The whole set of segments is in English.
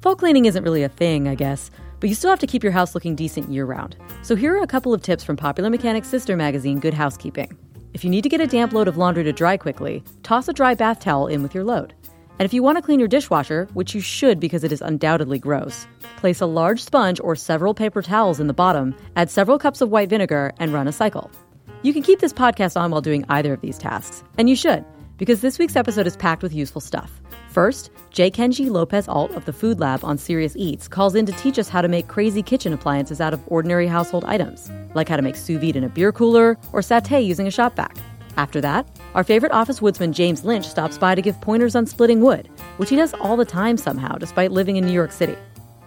Fall cleaning isn't really a thing, I guess, but you still have to keep your house looking decent year round. So here are a couple of tips from Popular Mechanics' sister magazine, Good Housekeeping. If you need to get a damp load of laundry to dry quickly, toss a dry bath towel in with your load. And if you want to clean your dishwasher, which you should because it is undoubtedly gross, place a large sponge or several paper towels in the bottom, add several cups of white vinegar, and run a cycle. You can keep this podcast on while doing either of these tasks, and you should, because this week's episode is packed with useful stuff. First, J. Kenji Lopez Alt of the Food Lab on Serious Eats calls in to teach us how to make crazy kitchen appliances out of ordinary household items, like how to make sous vide in a beer cooler or satay using a shop vac. After that, our favorite office woodsman James Lynch stops by to give pointers on splitting wood, which he does all the time somehow, despite living in New York City.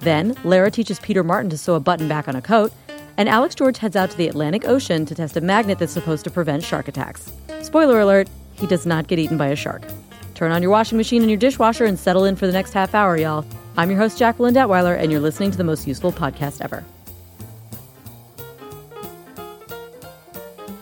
Then, Lara teaches Peter Martin to sew a button back on a coat, and Alex George heads out to the Atlantic Ocean to test a magnet that's supposed to prevent shark attacks. Spoiler alert, he does not get eaten by a shark. Turn on your washing machine and your dishwasher and settle in for the next half hour, y'all. I'm your host, Jacqueline Detweiler, and you're listening to the most useful podcast ever.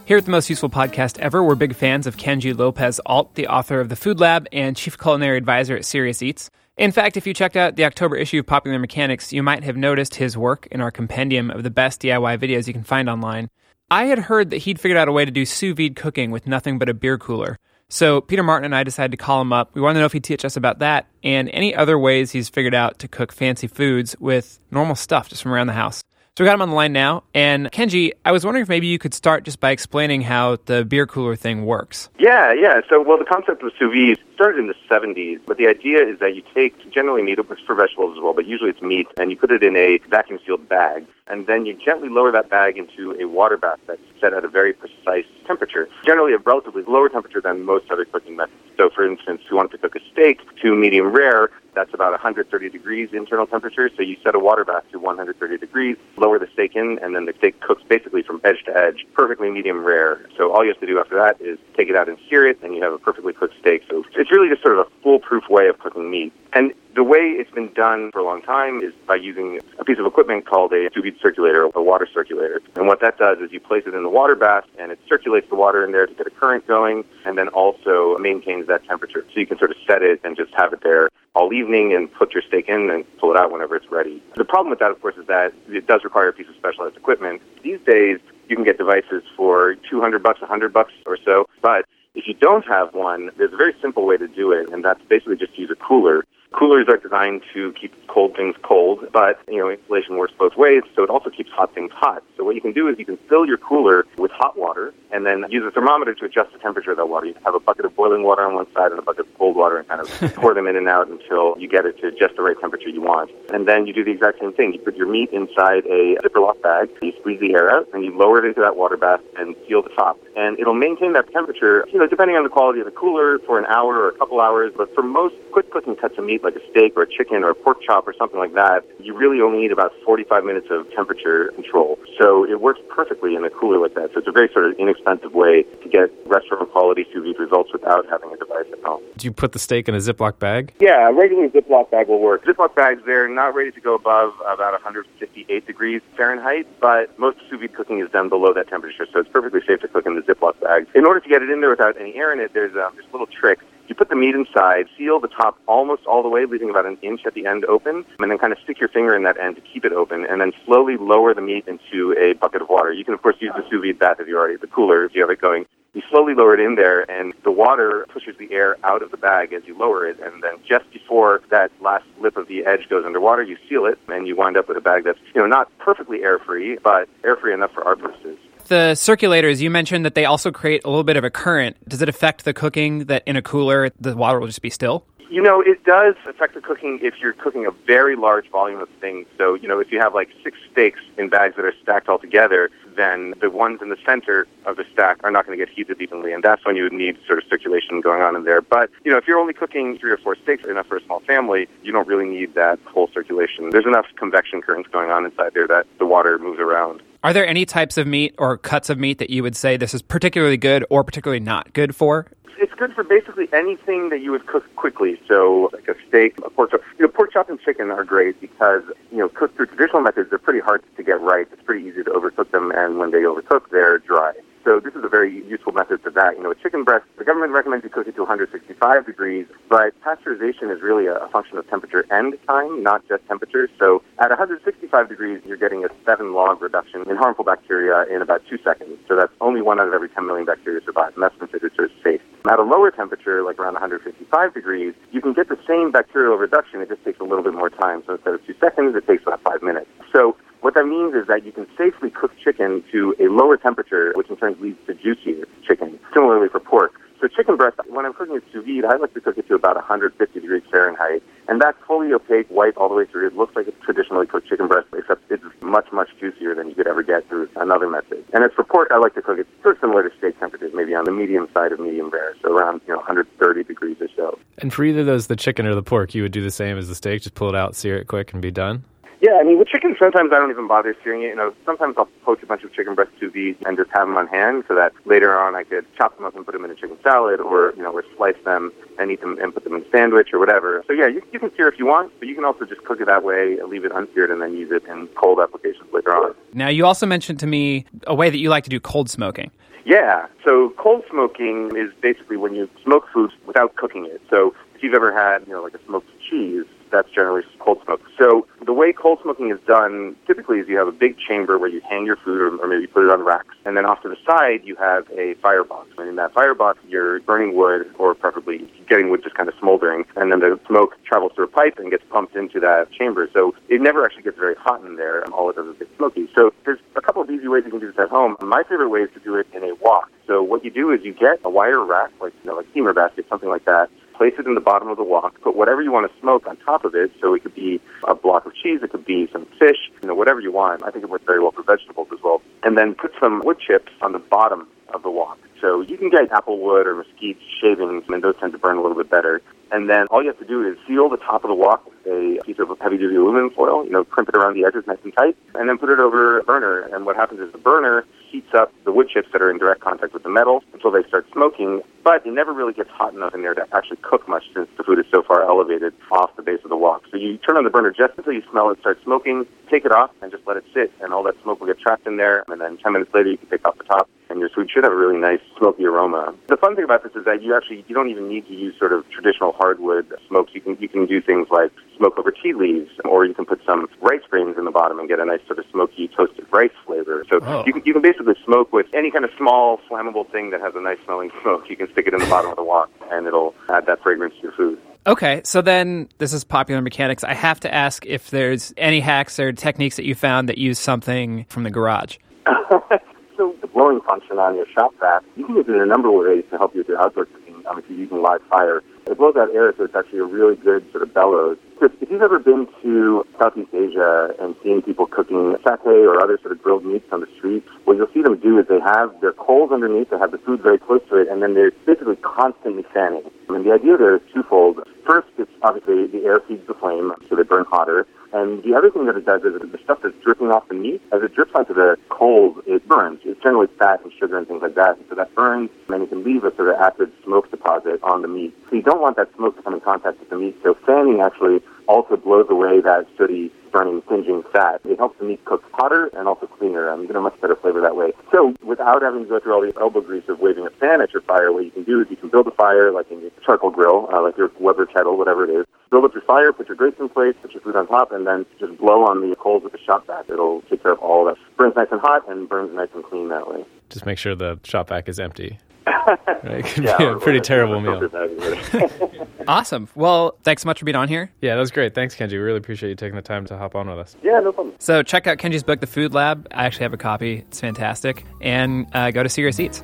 Here at the most useful podcast ever, we're big fans of Kenji Lopez Alt, the author of The Food Lab and chief culinary advisor at Serious Eats. In fact, if you checked out the October issue of Popular Mechanics, you might have noticed his work in our compendium of the best DIY videos you can find online. I had heard that he'd figured out a way to do sous vide cooking with nothing but a beer cooler. So Peter Martin and I decided to call him up. We wanted to know if he'd teach us about that and any other ways he's figured out to cook fancy foods with normal stuff just from around the house. So we got him on the line now. And Kenji, I was wondering if maybe you could start just by explaining how the beer cooler thing works. Yeah, yeah. So, well, the concept of sous vide started in the 70s, but the idea is that you take generally meat, it's for vegetables as well, but usually it's meat, and you put it in a vacuum sealed bag, and then you gently lower that bag into a water bath that's set at a very precise temperature, generally a relatively lower temperature than most other cooking methods. So, for instance, if you wanted to cook a steak to medium rare, that's about 130 degrees internal temperature. So you set a water bath to 130 degrees, lower the steak in, and then the steak cooks basically from edge to edge, perfectly medium rare. So all you have to do after that is take it out and sear it, and you have a perfectly cooked steak. So it's really just sort of a foolproof way of cooking meat. And the way it's been done for a long time is by using a piece of equipment called a sous vide circulator, a water circulator. And what that does is you place it in the water bath and it circulates the water in there to get a current going and then also maintains that temperature. So you can sort of set it and just have it there all evening and put your steak in and pull it out whenever it's ready. The problem with that, of course, is that it does require a piece of specialized equipment. These days, you can get devices for 200 bucks, 100 bucks or so, but if you don't have one, there's a very simple way to do it, and that's basically just use a cooler. Coolers are designed to keep cold things cold, but you know insulation works both ways, so it also keeps hot things hot. So what you can do is you can fill your cooler with hot water, and then use a thermometer to adjust the temperature of that water. You have a bucket of boiling water on one side and a bucket of cold water, and kind of pour them in and out until you get it to just the right temperature you want. And then you do the exact same thing. You put your meat inside a Ziploc bag, you squeeze the air out, and you lower it into that water bath and seal the top. And it'll maintain that temperature, you know, depending on the quality of the cooler, for an hour or a couple hours. But for most quick cooking cuts of meat, like a steak or a chicken or a pork chop or something like that, you really only need about 45 minutes of temperature control. So it works perfectly in a cooler like that. So it's a very sort of inexpensive way to get restaurant quality sous vide results without having a device at home. Do you put the steak in a Ziploc bag? Yeah, a regular Ziploc bag will work. Ziploc bags, they're not ready to go above about 158 degrees Fahrenheit, but most sous vide cooking is done below that temperature, so it's perfectly safe to cook in the Ziploc bag. In order to get it in there without any air in it, there's, um, there's a little trick. You put the meat inside, seal the top almost all the way, leaving about an inch at the end open, and then kind of stick your finger in that end to keep it open, and then slowly lower the meat into a bucket of water. You can, of course, use the sous vide bath if you already have the cooler, if you have it going. You slowly lower it in there, and the water pushes the air out of the bag as you lower it, and then just before that last lip of the edge goes underwater, you seal it, and you wind up with a bag that's, you know, not perfectly air-free, but air-free enough for our purposes the circulators, you mentioned that they also create a little bit of a current. Does it affect the cooking that in a cooler the water will just be still? You know, it does affect the cooking if you're cooking a very large volume of things. So, you know, if you have like six steaks in bags that are stacked all together, then the ones in the center of the stack are not going to get heated evenly, and that's when you would need sort of circulation going on in there. But, you know, if you're only cooking three or four steaks, enough for a small family, you don't really need that whole circulation. There's enough convection currents going on inside there that the water moves around. Are there any types of meat or cuts of meat that you would say this is particularly good or particularly not good for? It's good for basically anything that you would cook quickly. So, like a steak, a pork chop. You know, pork chop and chicken are great because you know, cooked through traditional methods, they're pretty hard to get right. It's pretty easy to overcook them, and when they overcook, they're dry. So this is a very useful method for that. You know, a chicken breast, the government recommends you cook it to 165 degrees, but pasteurization is really a, a function of temperature and time, not just temperature. So at 165 degrees, you're getting a seven log reduction in harmful bacteria in about two seconds. So that's only one out of every 10 million bacteria survive, and that's considered sort of safe. At a lower temperature, like around 155 degrees, you can get the same bacterial reduction. It just takes a little bit more time. So instead of two seconds, it takes about five minutes. So what that means is that you can safely cook chicken to a lower temperature, which in turn leads to juicier chicken. Similarly for pork. So chicken breast, when I'm cooking it sous vide, I like to cook it to about 150 degrees Fahrenheit. And that's fully opaque, white all the way through. It looks like a traditionally cooked chicken breast, except it's much, much juicier than you could ever get through another method. And as for pork, I like to cook it sort of similar to steak temperatures, maybe on the medium side of medium rare, so around you know 130 degrees or so. And for either those, the chicken or the pork, you would do the same as the steak, just pull it out, sear it quick, and be done? Yeah, I mean, with chicken, sometimes I don't even bother searing it. You know, sometimes I'll poach a bunch of chicken breast sous vide and just have them on hand so that later on I could chop them up and put them in a chicken salad or, you know, or slice them and eat them and put them in a sandwich or whatever. So yeah, you, you can sear if you want, but you can also just cook it that way, leave it unseared, and then use it in cold applications later on. Now, you also mentioned to me a way that you like to do cold smoking. Yeah, so cold smoking is basically when you smoke foods without cooking it. So if you've ever had, you know, like a smoked cheese, that's generally cold smoke. So the way cold smoking is done typically is you have a big chamber where you hang your food or, or maybe put it on racks. And then off to the side, you have a firebox. And in that firebox, you're burning wood or preferably getting wood just kind of smoldering. And then the smoke travels through a pipe and gets pumped into that chamber. So it never actually gets very hot in there. All it does is get smoky. So there's a couple of easy ways you can do this at home. My favorite way is to do it in a wok. So what you do is you get a wire rack, like, you know, like steamer basket, something like that place it in the bottom of the wok, put whatever you want to smoke on top of it. So it could be a block of cheese, it could be some fish, you know, whatever you want. I think it works very well for vegetables as well. And then put some wood chips on the bottom of the wok. So you can get apple wood or mesquite shavings, and those tend to burn a little bit better. And then all you have to do is seal the top of the wok with a piece of heavy-duty aluminum foil, you know, crimp it around the edges nice and tight, and then put it over a burner. And what happens is the burner heats up the wood chips that are in direct contact with the metal until they start smoking, but it never really gets hot enough in there to actually cook much since the food is so far elevated off the base of the wok. So you turn on the burner just until you smell it start smoking, take it off, and just let it sit, and all that smoke will get trapped in there, and then 10 minutes later you can take off the top, and your food should have a really nice smoky aroma. The fun thing about this is that you actually, you don't even need to use sort of traditional hardwood smokes. You can, you can do things like smoke over tea leaves, or you can put some rice grains in the bottom and get a nice sort of smoky toasted rice flavor. So Oh. you can you can basically smoke with any kind of small flammable thing that has a nice smelling smoke. You can stick it in the bottom of the wok, and it'll add that fragrance to your food. Okay, so then this is popular mechanics. I have to ask if there's any hacks or techniques that you found that use something from the garage. So the blowing function on your shop vac, you can use it in a number of ways to help you with your outdoor cooking. Um, if you're using live fire, it blows out air, so it's actually a really good sort of bellows. Chris, if you've ever been to Southeast Asia and seen people cooking satay or other sort of grilled meats on the street, what you'll see them do is they have their coals underneath, they have the food very close to it, and then they're basically constantly fanning. I and mean, the idea there is twofold. First, it's obviously the air feeds the flame, so they burn hotter. And the other thing that it does is the stuff that's dripping off the meat, as it drips onto the coals, it burns. It's generally fat and sugar and things like that. And so that burns, and it can leave a sort of acid smoke deposit on the meat. So you don't want that smoke to come in contact with the meat. So fanning actually also blows away that sooty, burning, singeing fat. It helps the meat cook hotter and also cleaner. Um, you get a much better flavor that way. So without having to go through all the elbow grease of waving a fan at your fire, what you can do is you can build a fire like in your charcoal grill, uh, like your Weber kettle, whatever it is. Build up your fire, put your grates in place, put your food on top, and then just blow on the coals with the shop vac. It'll take care of all that. Burns nice and hot and burns nice and clean that way. Just make sure the shop vac is empty. Right? It could be a pretty terrible meal. Awesome. Well, thanks so much for being on here. Yeah, that was great. Thanks, Kenji. We really appreciate you taking the time to hop on with us. yeah, no problem. So check out Kenji's book, The Food Lab. I actually have a copy. It's fantastic. And uh, go to Serious Eats.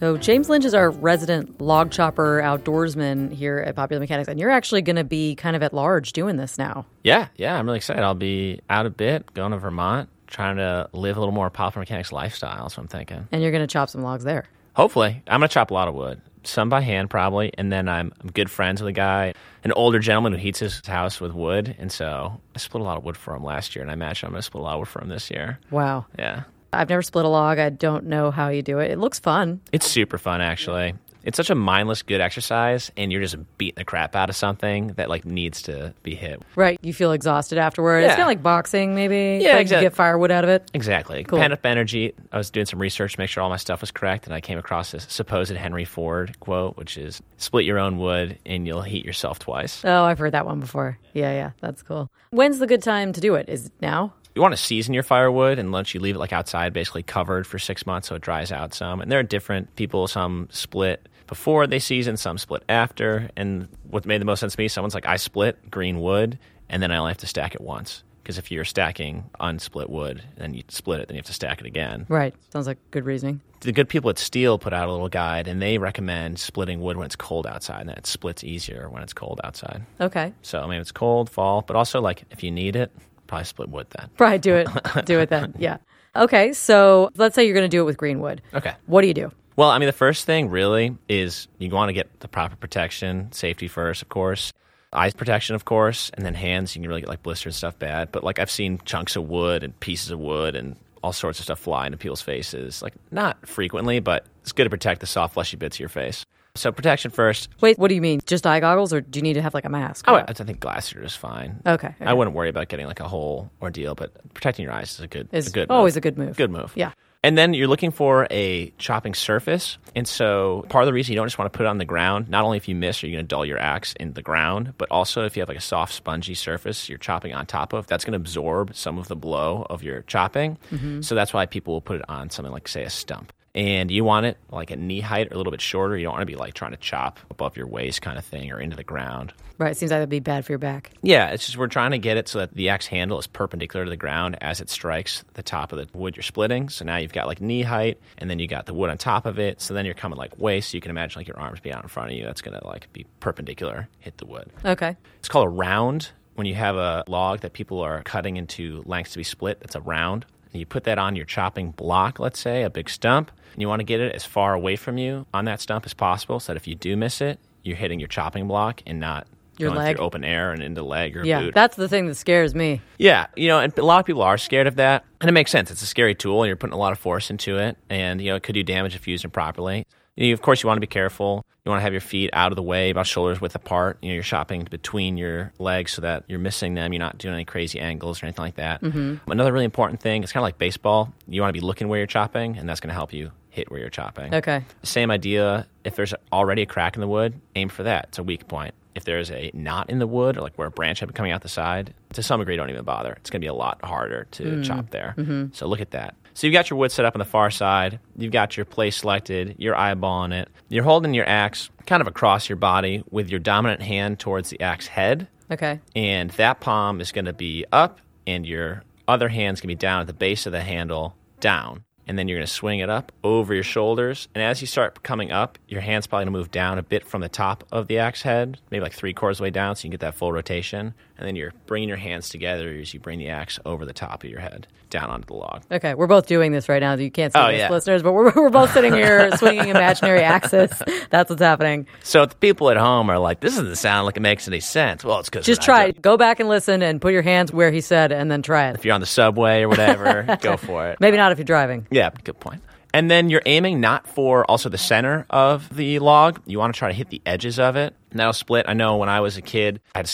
So James Lynch is our resident log chopper outdoorsman here at Popular Mechanics, and you're actually going to be kind of at large doing this now. Yeah, yeah, I'm really excited. I'll be out a bit, going to Vermont, trying to live a little more popular mechanics lifestyle. So I'm thinking. And you're going to chop some logs there. Hopefully, I'm gonna chop a lot of wood, some by hand probably, and then I'm, I'm good friends with a guy, an older gentleman who heats his house with wood, and so I split a lot of wood for him last year, and I imagine I'm gonna split a lot of wood for him this year. Wow. Yeah, I've never split a log. I don't know how you do it. It looks fun. it's super fun actually. It's such a mindless, good exercise, and you're just beating the crap out of something that like needs to be hit. Right. You feel exhausted afterward. It's Yeah. kind of like boxing, maybe. Yeah, Like exact- You get firewood out of it. Exactly. Cool. Pent up energy. I was doing some research to make sure all my stuff was correct, and I came across this supposed Henry Ford quote, which is split your own wood and you'll heat yourself twice. Oh, I've heard that one before. Yeah, yeah. That's cool. When's the good time to do it? Is it now? You want to season your firewood and let you leave it like outside, basically covered for six months so it dries out some. And there are different people, some split before they season, some split after. And what made the most sense to me, someone's like, I split green wood and then I only have to stack it once. Because if you're stacking unsplit wood and you split it, then you have to stack it again. Right. Sounds like good reasoning. the good people at Stihl put out a little guide, and they recommend splitting wood when it's cold outside, and that it splits easier when it's cold outside. Okay. So I mean, it's cold, fall, but also like if you need it, probably split wood then. Probably do it. do it then. Yeah. Okay. So let's say you're going to do it with green wood. Okay. What do you do? Well, I mean, the first thing really is you want to get the proper protection, safety first, of course. Eyes protection, of course, and then hands. You can really get like blisters and stuff bad. But like I've seen chunks of wood and pieces of wood and all sorts of stuff fly into people's faces. Like not frequently, but it's good to protect the soft, fleshy bits of your face. So protection first. Wait, what do you mean? Just eye goggles, or do you need to have like a mask? Oh, I think glasses are just fine. Okay, okay. I wouldn't worry about getting like a whole ordeal, but protecting your eyes is a good, Is a good always move. a good move. Good move. Yeah. And then you're looking for a chopping surface. And so part of the reason you don't just want to put it on the ground, not only if you miss, are you going to dull your axe in the ground, but also if you have like a soft, spongy surface you're chopping on top of, that's going to absorb some of the blow of your chopping. Mm-hmm. So that's why people will put it on something like, say, a stump. And you want it like at knee height or a little bit shorter. You don't want to be like trying to chop above your waist kind of thing or into the ground. Right. It seems like that'd be bad for your back. Yeah, it's just we're trying to get it so that the axe handle is perpendicular to the ground as it strikes the top of the wood you're splitting. So now you've got like knee height, and then you got the wood on top of it. So then you're coming like waist. So you can imagine like your arms being out in front of you. That's gonna like be perpendicular, hit the wood. Okay. It's called a round when you have a log that people are cutting into lengths to be split. It's a round. You put that on your chopping block, let's say, a big stump, and you want to get it as far away from you on that stump as possible so that if you do miss it, you're hitting your chopping block and not Your going leg. through open air and into leg or Yeah. boot. That's the thing that scares me. Yeah, you know, and a lot of people are scared of that, and it makes sense. It's a scary tool, and you're putting a lot of force into it, and you know, it could do damage if used improperly. You, of course, you want to be careful. You want to have your feet out of the way, about shoulders width apart. You know, you're shopping between your legs so that you're missing them. You're not doing any crazy angles or anything like that. Mm-hmm. Another really important thing, it's kind of like baseball. You want to be looking where you're chopping, and that's going to help you hit where you're chopping. Okay. Same idea. If there's already a crack in the wood, aim for that. It's a weak point. If there's a knot in the wood, or like where a branch had been coming out the side, to some degree, don't even bother. It's going to be a lot harder to chop there. So look at that. So you've got your wood set up on the far side. You've got your place selected. You're eyeballing it. You're holding your axe kind of across your body with your dominant hand towards the axe head Okay. and that palm is going to be up, and your other hand's going to be down at the base of the handle, down. And then you're going to swing it up over your shoulders. And as you start coming up, your hand's probably going to move down a bit from the top of the axe head, maybe like three quarters of the way down, so you can get that full rotation. And then you're bringing your hands together as you bring the axe over the top of your head, down onto the log. Okay. We're both doing this right now. You can't see Oh, this, yeah. listeners, but we're, we're both sitting here swinging imaginary axes. That's what's happening. So if the people at home are like, this doesn't sound like it makes any sense. Well, it's because Just try it. Go back and listen and put your hands where he said and then try it. If you're on the subway or whatever, go for it. Maybe not if you're driving. Yeah, good point. And then you're aiming not for also the center of the log. You want to try to hit the edges of it. And that'll split. I know when I was a kid, I had a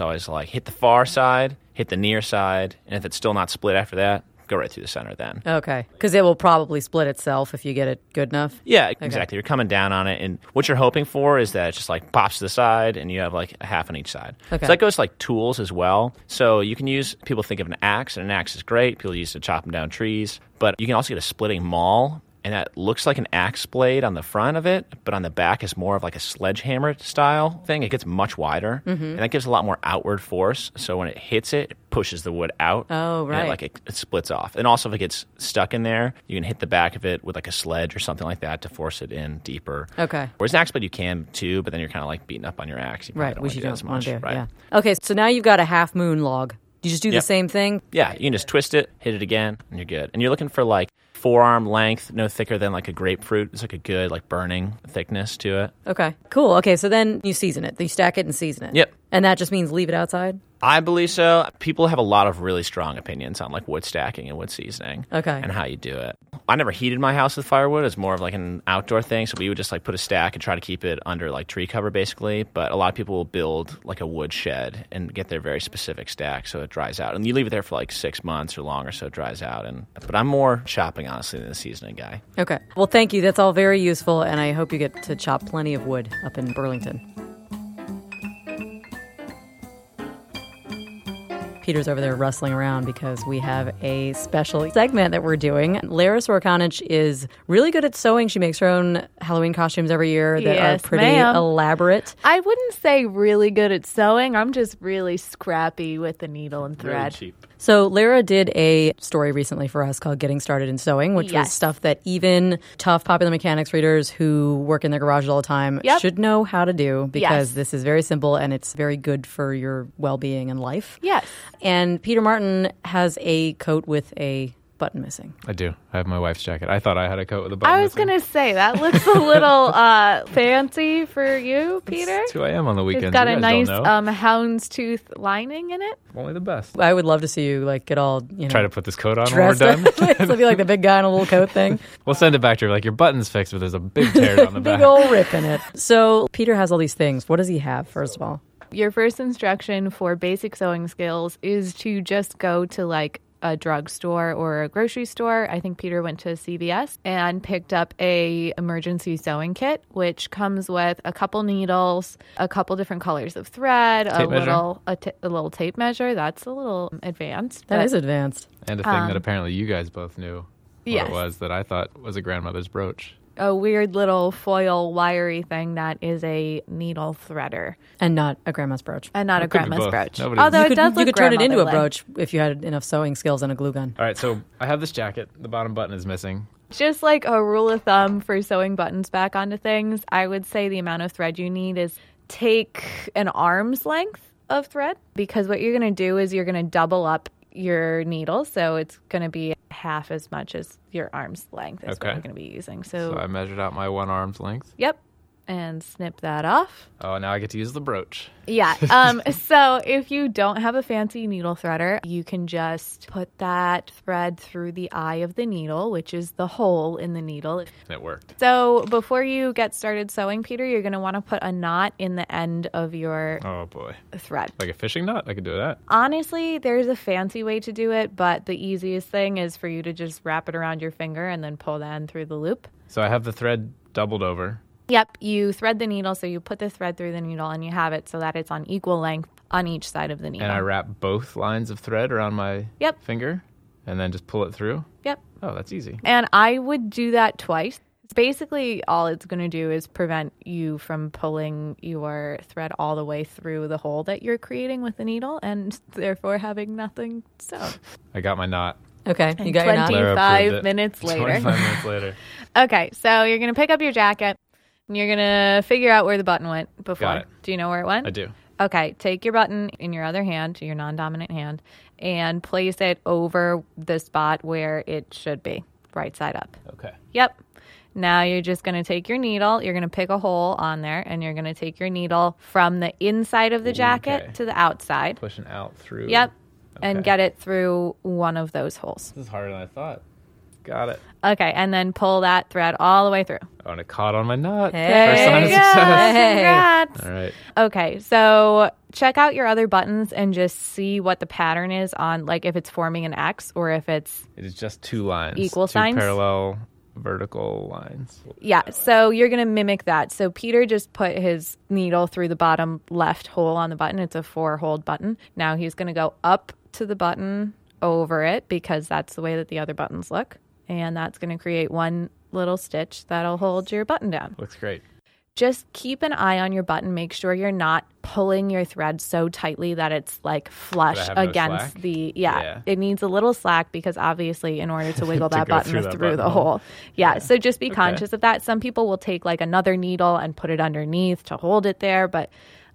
always like, hit the far side, hit the near side, and if it's still not split after that, go right through the center then. Okay. Because it will probably split itself if you get it good enough. Yeah, exactly. You're coming down on it, and what you're hoping for is that it just like pops to the side, and you have like a half on each side. Okay. So that goes to, like tools as well. So you can use. People think of an axe, and an axe is great. People use it to chop them down trees, but you can also get a splitting maul. And that looks like an axe blade on the front of it, but on the back is more of like a sledgehammer style thing. It gets much wider, Mm-hmm. and that gives a lot more outward force. So when it hits it, it pushes the wood out. Oh, and it, right. like it, it splits off. And also, if it gets stuck in there, you can hit the back of it with like a sledge or something like that to force it in deeper. Okay. Whereas an axe blade, you can too, but then you're kind of like beating up on your axe. You Right. don't Which you do don't as want much, to do. right? Yeah. Okay. So now you've got a half moon log. You just do the same thing. Yeah, you can just twist it, hit it again, and you're good. And you're looking for like forearm length, no thicker than like a grapefruit. It's like a good like burning thickness to it. Okay, cool. Okay, so then you season it. You stack it and season it. Yep. And that just means leave it outside? I believe so. People have a lot of really strong opinions on like wood stacking and wood seasoning. Okay. And how you do it. I never heated my house with firewood. It's more of like an outdoor thing. So we would just like put a stack and try to keep it under like tree cover basically. But a lot of people will build like a wood shed and get their very specific stack so it dries out. And you leave it there for like six months or longer so it dries out. And but I'm more chopping honestly than a seasoning guy. Okay. Well, thank you. That's all very useful, and I hope you get to chop plenty of wood up in Burlington. Peter's over there rustling around because we have a special segment that we're doing. Lara Sorokanich is really good at sewing. She makes her own Halloween costumes every year that Yes, are pretty ma'am. elaborate. I wouldn't say really good at sewing. I'm just really scrappy with the needle and thread. cheap. So Lara did a story recently for us called Getting Started in Sewing, which was stuff that even tough popular mechanics readers who work in their garages all the time Yep. should know how to do because Yes. this is very simple and it's very good for your well-being and life. Yes. And Peter Martin has a coat with a button missing. I do. I have my wife's jacket. I thought I had a coat with a button. I was missing. going to say that looks a little uh, fancy for you, Peter. That's who I am on the weekends. It's got You a nice um, houndstooth lining in it. Only the best. I would love to see you like get all, you know, Try to put this coat on when we're done. up. It'll be like the big guy in a little coat thing. we'll send it back to her. Like your button's fixed, but there's a big tear down the Big back. old rip in it. So Peter has all these things. What does he have, first of all? Your first instruction for basic sewing skills is to just go to like a drugstore or a grocery store. I think Peter went to CVS and picked up a emergency sewing kit, which comes with a couple needles, a couple different colors of thread, a measure? little a, t- a little tape measure. That's a little advanced. That but- is advanced. And a thing that apparently you guys both knew what Um, Yes. it was that I thought was a grandmother's brooch. A weird little foil wiry thing that is a needle threader And not a grandma's brooch. and not It a could be grandma's both. brooch. Nobody- Although you it could, does you look could turn it into a grandmotherly. brooch if you had enough sewing skills and a glue gun. All right, so I have this jacket. The bottom button is missing. Just like a rule of thumb for sewing buttons back onto things, I would say the amount of thread you need is take an arm's length of thread because what you're going to do is you're going to double up your needle. So it's going to be half as much as your arm's length is Okay. what you're going to be using. So So, I measured out my one arm's length. yep. And snip that off. Oh, now I get to use the brooch. Yeah. Um, so if you don't have a fancy needle threader, you can just put that thread through the eye of the needle, which is the hole in the needle. And it worked. So before you get started sewing, Peter, you're going to want to put a knot in the end of your Oh boy. thread. Like a fishing knot? I could do that. Honestly, there's a fancy way to do it, but the easiest thing is for you to just wrap it around your finger and then pull the end through the loop. So I have the thread doubled over. Yep, you thread the needle, so you put the thread through the needle and you have it so that it's on equal length on each side of the needle. And I wrap both lines of thread around my Yep. finger and then just pull it through. Yep. Oh, that's easy. And I would do that twice. Basically, all it's going to do is prevent you from pulling your thread all the way through the hole that you're creating with the needle and therefore having nothing sewn. I got my knot. Okay, you got your knot. 20 Lara approved 25 minutes later. 25 minutes later. Okay, so you're going to pick up your jacket and you're going to figure out where the button went before. Got it. Do you know where it went? I do. Okay, take your button in your other hand, your non dominant hand, and place it over the spot where it should be, right side up. Okay. Yep. Now you're just going to take your needle, you're going to pick a hole on there, and you're going to take your needle from the inside of the jacket Okay. to the outside. Pushing out through. Yep. And get it through one of those holes. This is harder than I thought. Got it. Okay, and then pull that thread all the way through. Oh, and it caught on my knot. Hey. First sign of There you go. success. Congrats. All right. Okay, so check out your other buttons and just see what the pattern is on, like if it's forming an X or if it's It is just two lines. Equal two signs? parallel vertical lines. Yeah, so you're going to mimic that. So Peter just put his needle through the bottom left hole on the button. It's a four hole button. Now he's going to go up to the button over it because that's the way that the other buttons look. And that's going to create one little stitch that'll hold your button down. Looks great. Just keep an eye on your button. Make sure you're not pulling your thread so tightly that it's like flush have no against the yeah, Yeah. It needs a little slack because obviously in order to wiggle To that button through through, button the hole. hole. Yeah, so just be Okay. conscious of that. Some people will take like another needle and put it underneath to hold it there, but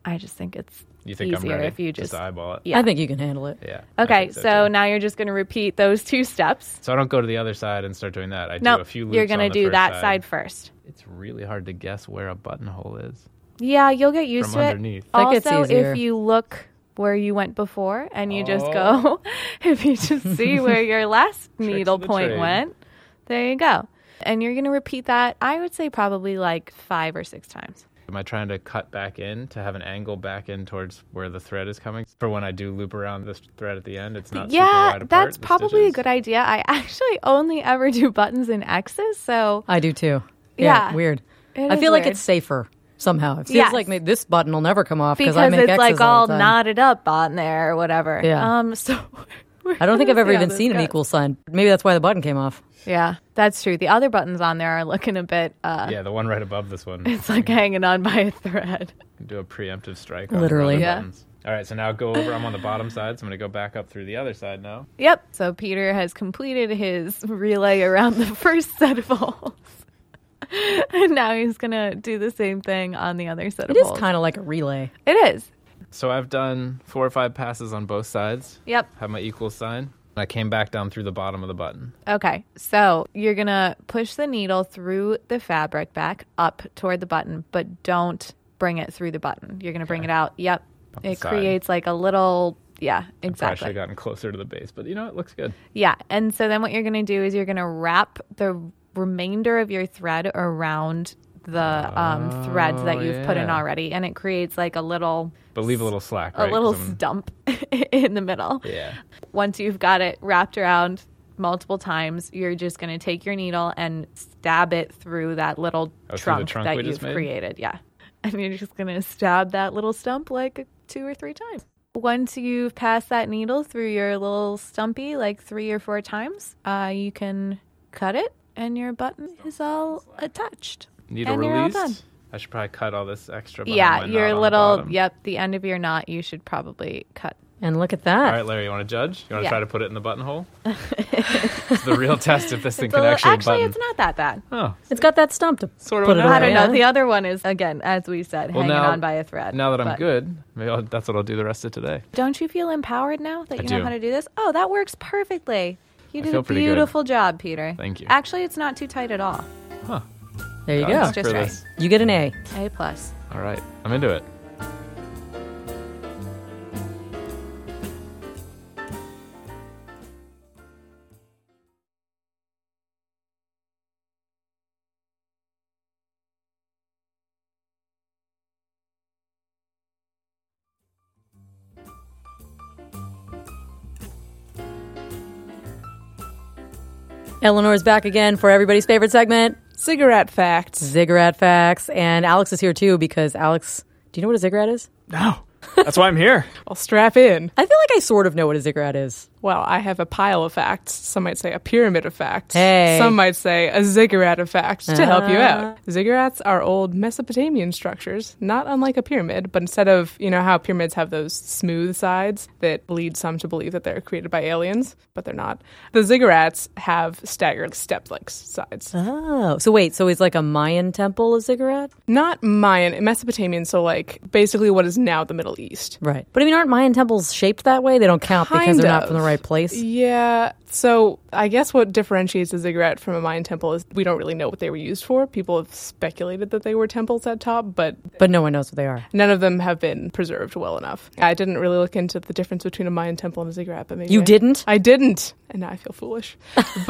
I just think it's You think I'm easier ready? if you just, just eyeball it. Yeah. I think you can handle it. Yeah. Okay, think so, now you're just going to repeat those two steps. So I don't go to the other side and start doing that. I No, do a few loops you're gonna do that side. side first. It's really hard to guess where a buttonhole is. Yeah, you'll get used From to underneath. it. That also, easier. if you look where you went before and you just Oh. go, if you just see where your last needle point trade. went, there you go. And you're going to repeat that, I would say probably like five or six times. Am I trying to cut back in to have an angle back in towards where the thread is coming? For when I do loop around this thread at the end, it's not super yeah, wide apart. that's the probably a good idea. I actually only ever do buttons in X's, so I do too. Yeah. weird. It I is feel like it's safer somehow. It feels Yes. like maybe this button will never come off because I make it's X's like all all the time. knotted up on there or whatever. Yeah. Um. So I don't think I've ever even this seen an equal sign. Maybe that's why the button came off. Yeah, that's true. The other buttons on there are looking a bit. uh Yeah, the one right above this one. It's like hanging on by a thread. do a preemptive strike. On Literally. the Yeah. buttons. All right, so now go over. I'm on the bottom side, so I'm going to go back up through the other side now. Yep. So Peter has completed his relay around the first set of holes. and now he's going to do the same thing on the other set It of is holes. kind of like a relay. It is. So I've done four or five passes on both sides. Yep. Have my equal sign. I came back down through the bottom of the button. Okay. So you're going to push the needle through the fabric back up toward the button, but don't bring it through the button. You're going to bring it out. Yep. the It creates like a little. Yeah, exactly. I should have gotten closer to the base, but you know, it looks good. Yeah. And so then what you're going to do is you're going to wrap the remainder of your thread around the um, threads that you've put in already. And it creates like a little But leave a little slack, a right? little 'Cause I'm- stump in the middle. Yeah. Once you've got it wrapped around multiple times, you're just going to take your needle and stab it through that little Oh, trunk, trunk that you've created. Yeah. And you're just going to stab that little stump like two or three times. Once you've passed that needle through your little stumpy like three or four times, uh, you can cut it and your button is all attached. Needle And you're all done. I should probably cut all this extra. Yeah, my your knot on the little, yep, the end of your knot you should probably cut. And look at that. right, Lara, you want to judge? You want to Yeah. try to put it in the buttonhole? it's the real test if this thing It's can a- actually, actually, button. it's not that bad. Oh, It's got that stump to Sort of put a it no- I don't know. The other one is again, as we said, Well, hanging now- on by a thread. now that I'm But good, maybe I'll, that's what I'll do the rest of today. Don't you feel empowered now that I you know how to do this? Oh, that works perfectly. You did a pretty good. beautiful job, Peter. Thank you. Actually, it's not too tight at all. There you Got go. just right. this. You get an A. A plus. All right, I'm into it. Eleanor's back again for everybody's favorite segment, Cigarette facts. Ziggurat Facts. And Alex is here too because Alex, do you know what a ziggurat is? No. That's why I'm here. Well, strap in. I feel like I sort of know what a ziggurat is. Well, I have a pile of facts. Some might say a pyramid of facts. Hey. Some might say a ziggurat of facts to help you out. Uh-huh. Ziggurats are old Mesopotamian structures, not unlike a pyramid, but instead of, you know, how pyramids have those smooth sides that lead some to believe that they're created by aliens, but they're not. The ziggurats have staggered step like sides. Oh, so wait, so it's like a Mayan temple, a ziggurat? Not Mayan, Mesopotamian, so like basically what is now the Middle East. Right. But I mean, aren't Mayan temples shaped that way? They don't count because they're not from the right place. Yeah. So I guess what differentiates a ziggurat from a Mayan temple is we don't really know what they were used for. People have speculated that they were temples at top, but But no one knows what they are. none of them have been preserved well enough. I didn't really look into the difference between a Mayan temple and a ziggurat, but maybe You I- didn't? I didn't, and now I feel foolish.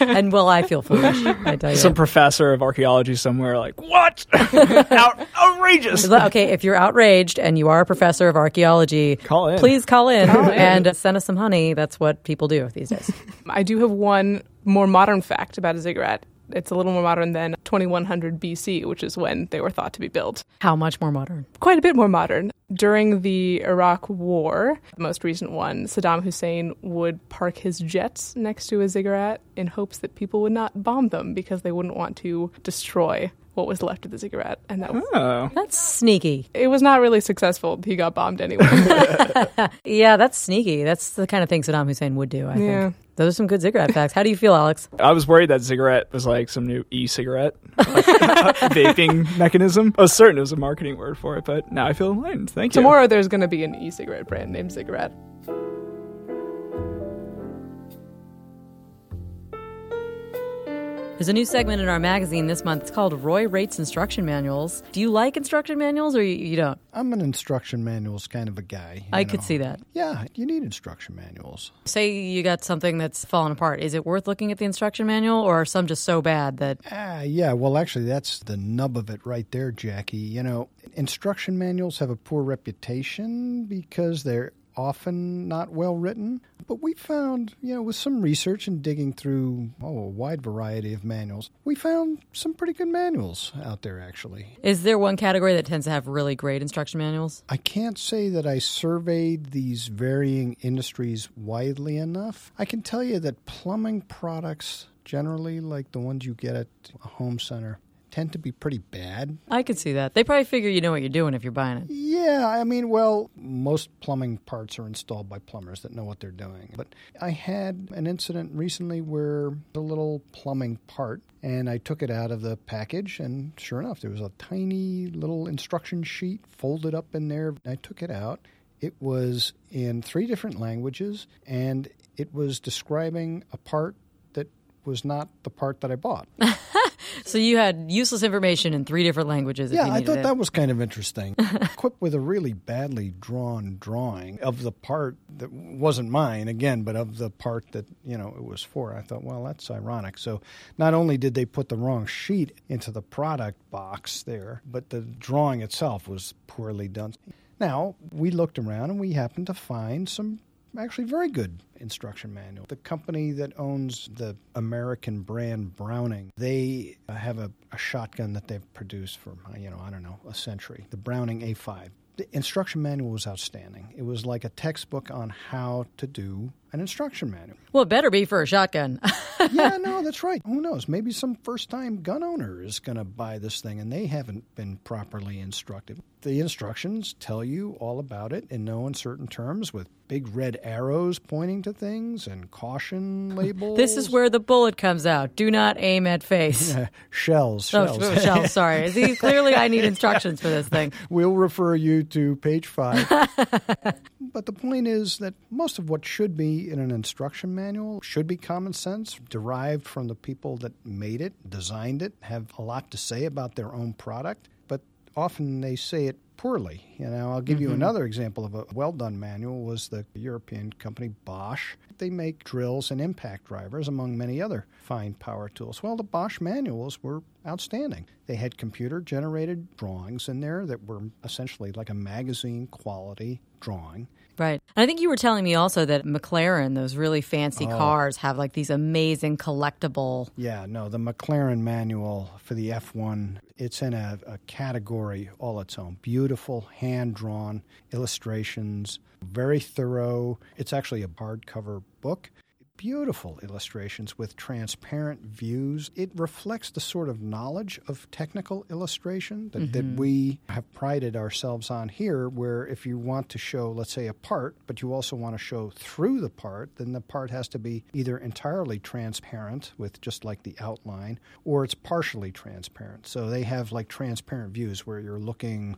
and well, I feel foolish. I tell you. Some professor of archaeology somewhere, like, what? Out, outrageous. okay, if you're outraged and you are a professor of archaeology, Call in. please call in and send us some honey. That's what people do these days. I do have one more modern fact about a ziggurat. It's a little more modern than 2100 BC, which is when they were thought to be built. How much more modern? quite a bit more modern. During the Iraq War, the most recent one, Saddam Hussein would park his jets next to a ziggurat in hopes that people would not bomb them because they wouldn't want to destroy what was left of the cigarette, and that Oh. That's sneaky. it was not really successful. He got bombed anyway. Yeah, that's sneaky. That's the kind of thing Saddam Hussein would do, I Yeah. think. Those are some good cigarette facts. How do you feel, Alex? I was worried that cigarette was like some new e-cigarette like, vaping mechanism. I was certain it was a marketing word for it, but now I feel enlightened. Thank you. Tomorrow there's going to be an e-cigarette brand named Cigarette. There's a new segment in our magazine this month. It's called Roy Rates Instruction Manuals. Do you like instruction manuals or you, you don't? I'm an instruction manuals kind of a guy. I could see that. Yeah, you need instruction manuals. Say you got something that's fallen apart. Is it worth looking at the instruction manual or are some just so bad that Ah, yeah. Well, actually, that's the nub of it right there, Jackie. You know, instruction manuals have a poor reputation because they're often not well written. But we found, you know, with some research and digging through oh, a wide variety of manuals, we found some pretty good manuals out there, actually. is there one category that tends to have really great instruction manuals? I can't say that I surveyed these varying industries widely enough. I can tell you that plumbing products, generally, like the ones you get at a home center, tend to be pretty bad. I could see that. They probably figure you know what you're doing if you're buying it. Yeah, I mean, well, most plumbing parts are installed by plumbers that know what they're doing. But I had an incident recently where a little plumbing part, and I took it out of the package, and sure enough, there was a tiny little instruction sheet folded up in there. I took it out. It was in three different languages, and it was describing a part that was not the part that I bought. So you had useless information in three different languages. Yeah, I thought it. that was kind of interesting. Equipped with a really badly drawn drawing of the part that wasn't mine, again, but of the part that, you know, it was for. I thought, well, that's ironic. So not only did they put the wrong sheet into the product box there, but the drawing itself was poorly done. Now, we looked around and we happened to find some actually very good instruction manual. The company that owns the American brand Browning, they have a, a shotgun that they've produced for, you know, I don't know, a century. The Browning A5. The instruction manual was outstanding. It was like a textbook on how to do an instruction manual. Well, it better be for a shotgun. yeah, no, that's right. Who knows? Maybe some first time gun owner is going to buy this thing and they haven't been properly instructed. The instructions tell you all about it in no uncertain terms with big red arrows pointing to things and caution labels. this is where the bullet comes out. Do not aim at face. shells, Oh, shells. sorry. See, clearly I need instructions for this thing. We'll refer you to page five. but the point is that most of what should be in an instruction manual should be common sense, derived from the people that made it, designed it, have a lot to say about their own product, but often they say it poorly. You know, I'll give you mm-hmm. another example of a well done manual was the European company Bosch. They make drills and impact drivers among many other fine power tools. Well, the Bosch manuals were outstanding. They had computer generated drawings in there that were essentially like a magazine quality drawing. Right. And I think you were telling me also that McLaren, those really fancy Oh. cars, have like these amazing collectible. Yeah, no, the McLaren manual for the F1, it's in a, a category all its own. Beautiful, hand drawn illustrations, very thorough. It's actually a hardcover book. Beautiful illustrations with transparent views. It reflects the sort of knowledge of technical illustration that, that mm-hmm. we have prided ourselves on here, where if you want to show, let's say, a part, but you also want to show through the part, then the part has to be either entirely transparent with just like the outline, or it's partially transparent. So they have like transparent views where you're looking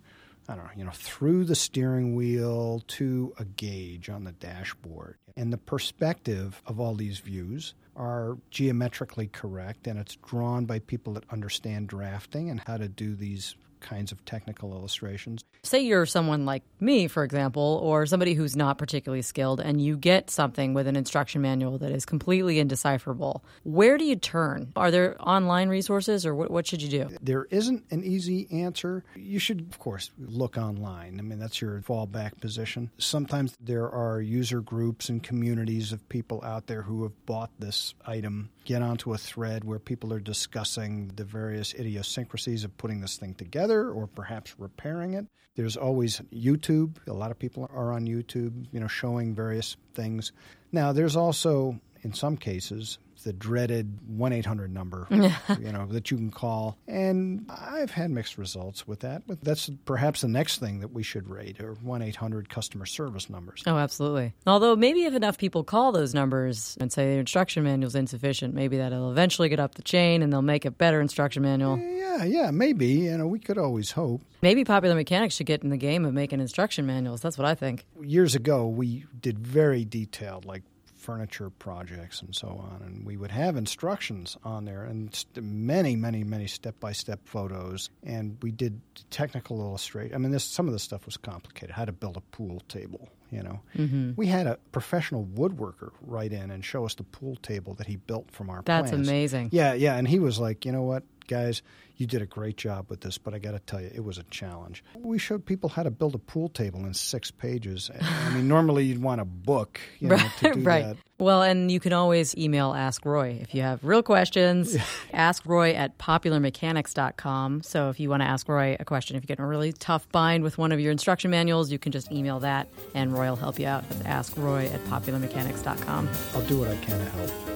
I don't know, you know, through the steering wheel to a gauge on the dashboard. And the perspective of all these views are geometrically correct and it's drawn by people that understand drafting and how to do these kinds of technical illustrations. Say you're someone like me, for example, or somebody who's not particularly skilled, and you get something with an instruction manual that is completely indecipherable. Where do you turn? Are there online resources, or what, what should you do? There isn't an easy answer. You should, of course, look online. I mean, that's your fallback position. Sometimes there are user groups and communities of people out there who have bought this item. Get onto a thread where people are discussing the various idiosyncrasies of putting this thing together or perhaps repairing it. There's always YouTube. A lot of people are on YouTube, you know, showing various things. Now, there's also, in some cases, the dreaded 1 800 number, you know, that you can call. And I've had mixed results with that. But that's perhaps the next thing that we should rate are 1 800 customer service numbers. Oh, absolutely. Although maybe if enough people call those numbers and say the instruction manual is insufficient, maybe that'll eventually get up the chain and they'll make a better instruction manual. Yeah, yeah, maybe. You know, we could always hope. Maybe Popular Mechanics should get in the game of making instruction manuals. That's what I think. Years ago, we did very detailed, like furniture projects and so on. And we would have instructions on there and st- many, many, many step by step photos. And we did technical illustration. I mean, this, some of this stuff was complicated. How to build a pool table, you know. Mm-hmm. We had a professional woodworker write in and show us the pool table that he built from our project. That's plans. amazing. Yeah, yeah. And he was like, you know what, guys, you did a great job with this, but I got to tell you, it was a challenge. We showed people how to build a pool table in six pages. I mean, normally you'd want a book, you know, to do right. that. Well, and you can always email Ask Roy if you have real questions. ask Roy at popularmechanics.com. So if you want to ask Roy a question, if you get in a really tough bind with one of your instruction manuals, you can just email that and Roy will help you out. That's askroy at popularmechanics.com. I'll do what I can to help.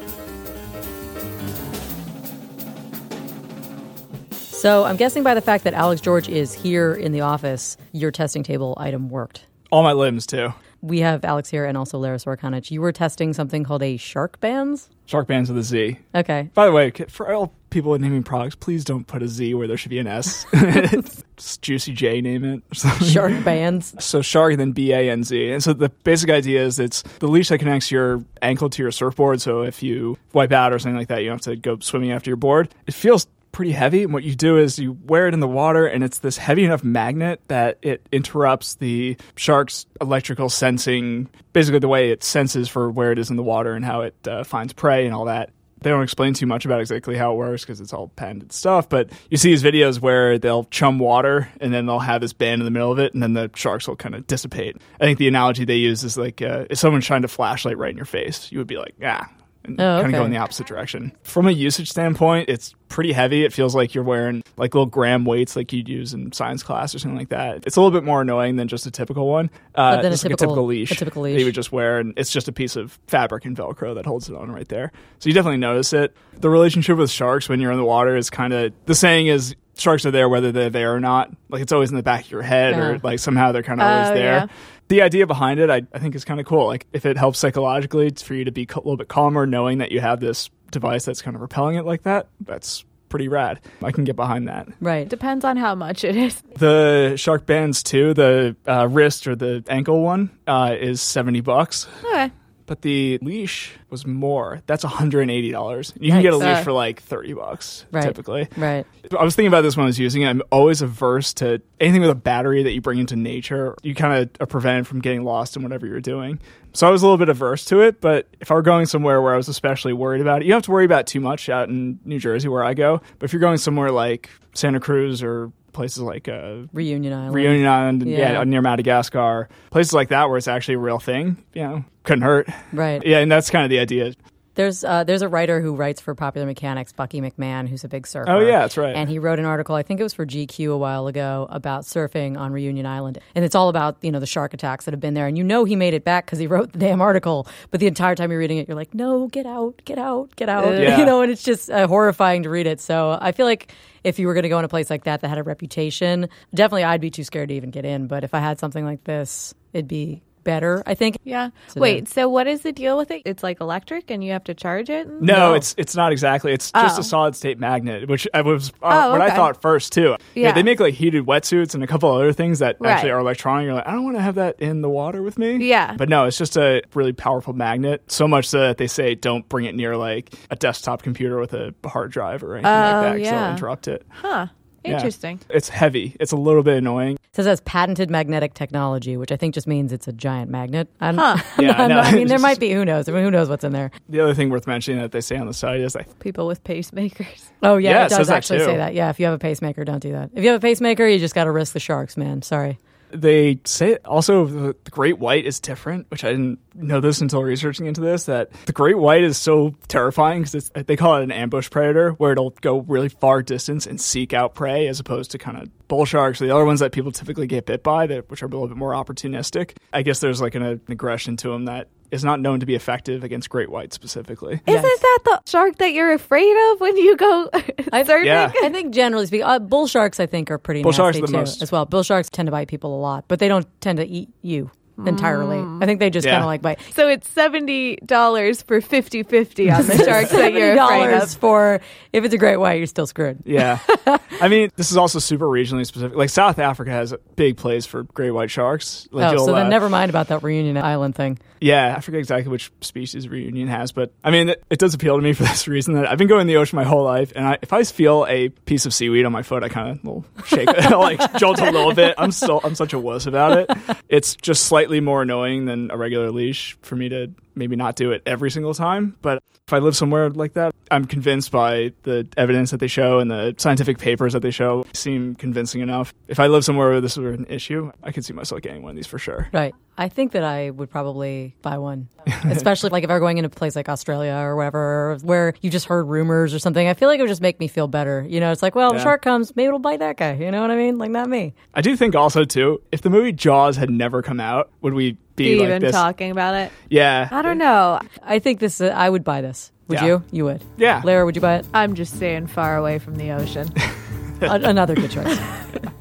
So I'm guessing by the fact that Alex George is here in the office, your testing table item worked. All my limbs too. We have Alex here and also Lara Sorokanich. You were testing something called a Sharkbanz? Shark bands with a Z. Okay. By the way, for all people with naming products, please don't put a Z where there should be an S. Juicy J name it. or something. Sharkbanz. So shark and then B A N Z. And so the basic idea is it's the leash that connects your ankle to your surfboard. So if you wipe out or something like that, you don't have to go swimming after your board. It feels pretty heavy. And what you do is you wear it in the water, and it's this heavy enough magnet that it interrupts the shark's electrical sensing, basically the way it senses for where it is in the water and how it uh, finds prey and all that. They don't explain too much about exactly how it works because it's all patented stuff. But you see these videos where they'll chum water and then they'll have this band in the middle of it, and then the sharks will kind of dissipate. I think the analogy they use is like uh, if someone shined a flashlight right in your face, you would be like, ah, and Oh, kind of go in the opposite direction. From a usage standpoint, it's pretty heavy. It feels like you're wearing like little gram weights like you'd use in science class or something like that. It's a little bit more annoying than just a typical one. Uh, than a like typical- a typical leash. a typical that leash. you would just wear, and it's just a piece of fabric and Velcro that holds it on right there. So you definitely notice it. The relationship with sharks when you're in the water is kind of the saying is sharks are there whether they're there or not. Like it's always in the back of your head, or Uh-huh. like somehow they're kind of always Oh, there. yeah. The idea behind it, I, I think, is kind of cool. Like if it helps psychologically, it's for you to be a little bit calmer, knowing that you have this device that's kind of repelling it like that. That's pretty rad. I can get behind that. Right. Depends on how much it is. The Sharkbanz too, the uh, wrist or the ankle one uh, is seventy bucks, Okay. But the leash was more. That's one hundred and eighty dollars. You can get a leash Uh. for like thirty bucks Right. typically. Right. I was thinking about this when I was using it. I'm always averse to anything with a battery that you bring into nature. You kind of are prevented from getting lost in whatever you're doing. So I was a little bit averse to it. But if I were going somewhere where I was especially worried about it, you don't have to worry about too much out in New Jersey where I go. But if you're going somewhere like Santa Cruz or places like uh, Reunion Island. Reunion Island, and- yeah. Yeah. near Madagascar, places like that where it's actually a real thing, you know, couldn't hurt. Right. Yeah, and that's kind of the idea. There's uh, there's a writer who writes for Popular Mechanics, Bucky McMahon, who's a big surfer. Oh, yeah, that's right. And he wrote an article, I think it was for GQ a while ago, about surfing on Reunion Island, and it's all about you know the shark attacks that have been there. And you know he made it back because he wrote the damn article, but the entire time you're reading it, you're like, no, get out, get out, get out, Yeah. you know. And it's just uh, horrifying to read it. So I feel like if you were going to go in a place like that that had a reputation, definitely I'd be too scared to even get in. But if I had something like this, it'd be better, I think. Yeah. So Wait, so what is the deal with it? It's like electric and you have to charge it? No, No. it's it's not exactly. It's just Oh. a solid state magnet, which I was uh, Oh, what I thought first too. Yeah. they make like heated wetsuits and a couple other things that Right. actually are electronic. You're like, I don't want to have that in the water with me. Yeah. but no, it's just a really powerful magnet. So much so that they say don't bring it near like a desktop computer with a hard drive or anything Oh, like that. 'cause yeah. it'll interrupt it. Huh. Yeah. Interesting. It's heavy. It's a little bit annoying. It says it has patented magnetic technology, which I think just means it's a giant magnet. I'm, Huh. I'm Yeah, not- I'm no, I mean, there might be. Who knows? I mean, who knows what's in there? The other thing worth mentioning that they say on the site is I People with pacemakers. Oh yeah, Yeah, it it does that actually too. say that. Yeah, if you have a pacemaker, don't do that. If you have a pacemaker, you just got to risk the sharks, man. Sorry. They say also the, great white is different, which I didn't know this until researching into this. That the great white is so terrifying because they call it an ambush predator, where it'll go really far distance and seek out prey, as opposed to kind of bull sharks the other ones that people typically get bit by, that which are a little bit more opportunistic. I guess there's like an, an aggression to them that is not known to be effective against great whites specifically. Isn't that the shark that you're afraid of when you go surfing? Yeah. I think generally speaking, uh, bull sharks I think are pretty Bull sharks nasty are the too, most- as well. Bull sharks tend to bite people a lot, but they don't tend to eat you entirely. I think they just Yeah. kind of like bite. So it's seventy dollars for 50-50 on the sharks that you're afraid dollars of. for if it's a great white, you're still screwed. Yeah. I mean, this is also super regionally specific. Like South Africa has big plays for great white sharks. Like oh, so then uh, never mind about that reunion island thing. Yeah, I forget exactly which species reunion has, but I mean, it, it does appeal to me for this reason that I've been going in the ocean my whole life, and I, if I feel a piece of seaweed on my foot, I kind of will shake, it, like jolt a little bit. I'm still, I'm such a wuss about it. It's just slightly more annoying than a regular leash for me to maybe not do it every single time. But if I live somewhere like that, I'm convinced by the evidence that they show and the scientific papers that they show seem convincing enough. If I live somewhere where this were an issue, I could see myself getting one of these for sure. Right. I think that I would probably buy one, especially like if I were going into a place like Australia or whatever, where you just heard rumors or something. I feel like it would just make me feel better. You know, it's like, well, the shark comes, maybe it'll bite that guy. You know what I mean? Like, not me. I do think also too, if the movie Jaws had never come out, would we be like Even this? talking about it. Yeah, I don't know. I think this. Uh, I would buy this. Would Yeah. you? You would. yeah. Lara, would you buy it? I'm just staying far away from the ocean. A- another good choice.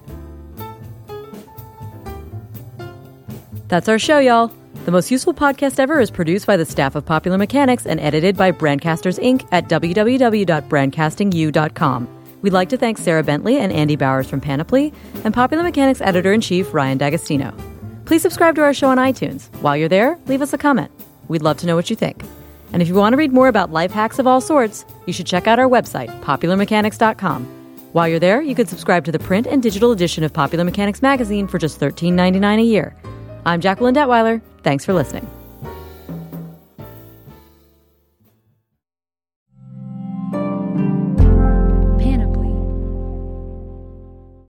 That's our show, y'all. The Most Useful Podcast Ever is produced by the staff of Popular Mechanics and edited by Brandcasting Inc. at www.brandcastinginc.com. We'd like to thank Sarah Bentley and Andy Bowers from Panoply and Popular Mechanics editor in chief Ryan D'Agostino. Please subscribe to our show on iTunes. While you're there, leave us a comment. We'd love to know what you think. And if you want to read more about life hacks of all sorts, you should check out our website, popularmechanics.com. While you're there, you can subscribe to the print and digital edition of Popular Mechanics magazine for just $13.99 a year. I'm Jacqueline Detweiler. Thanks for listening.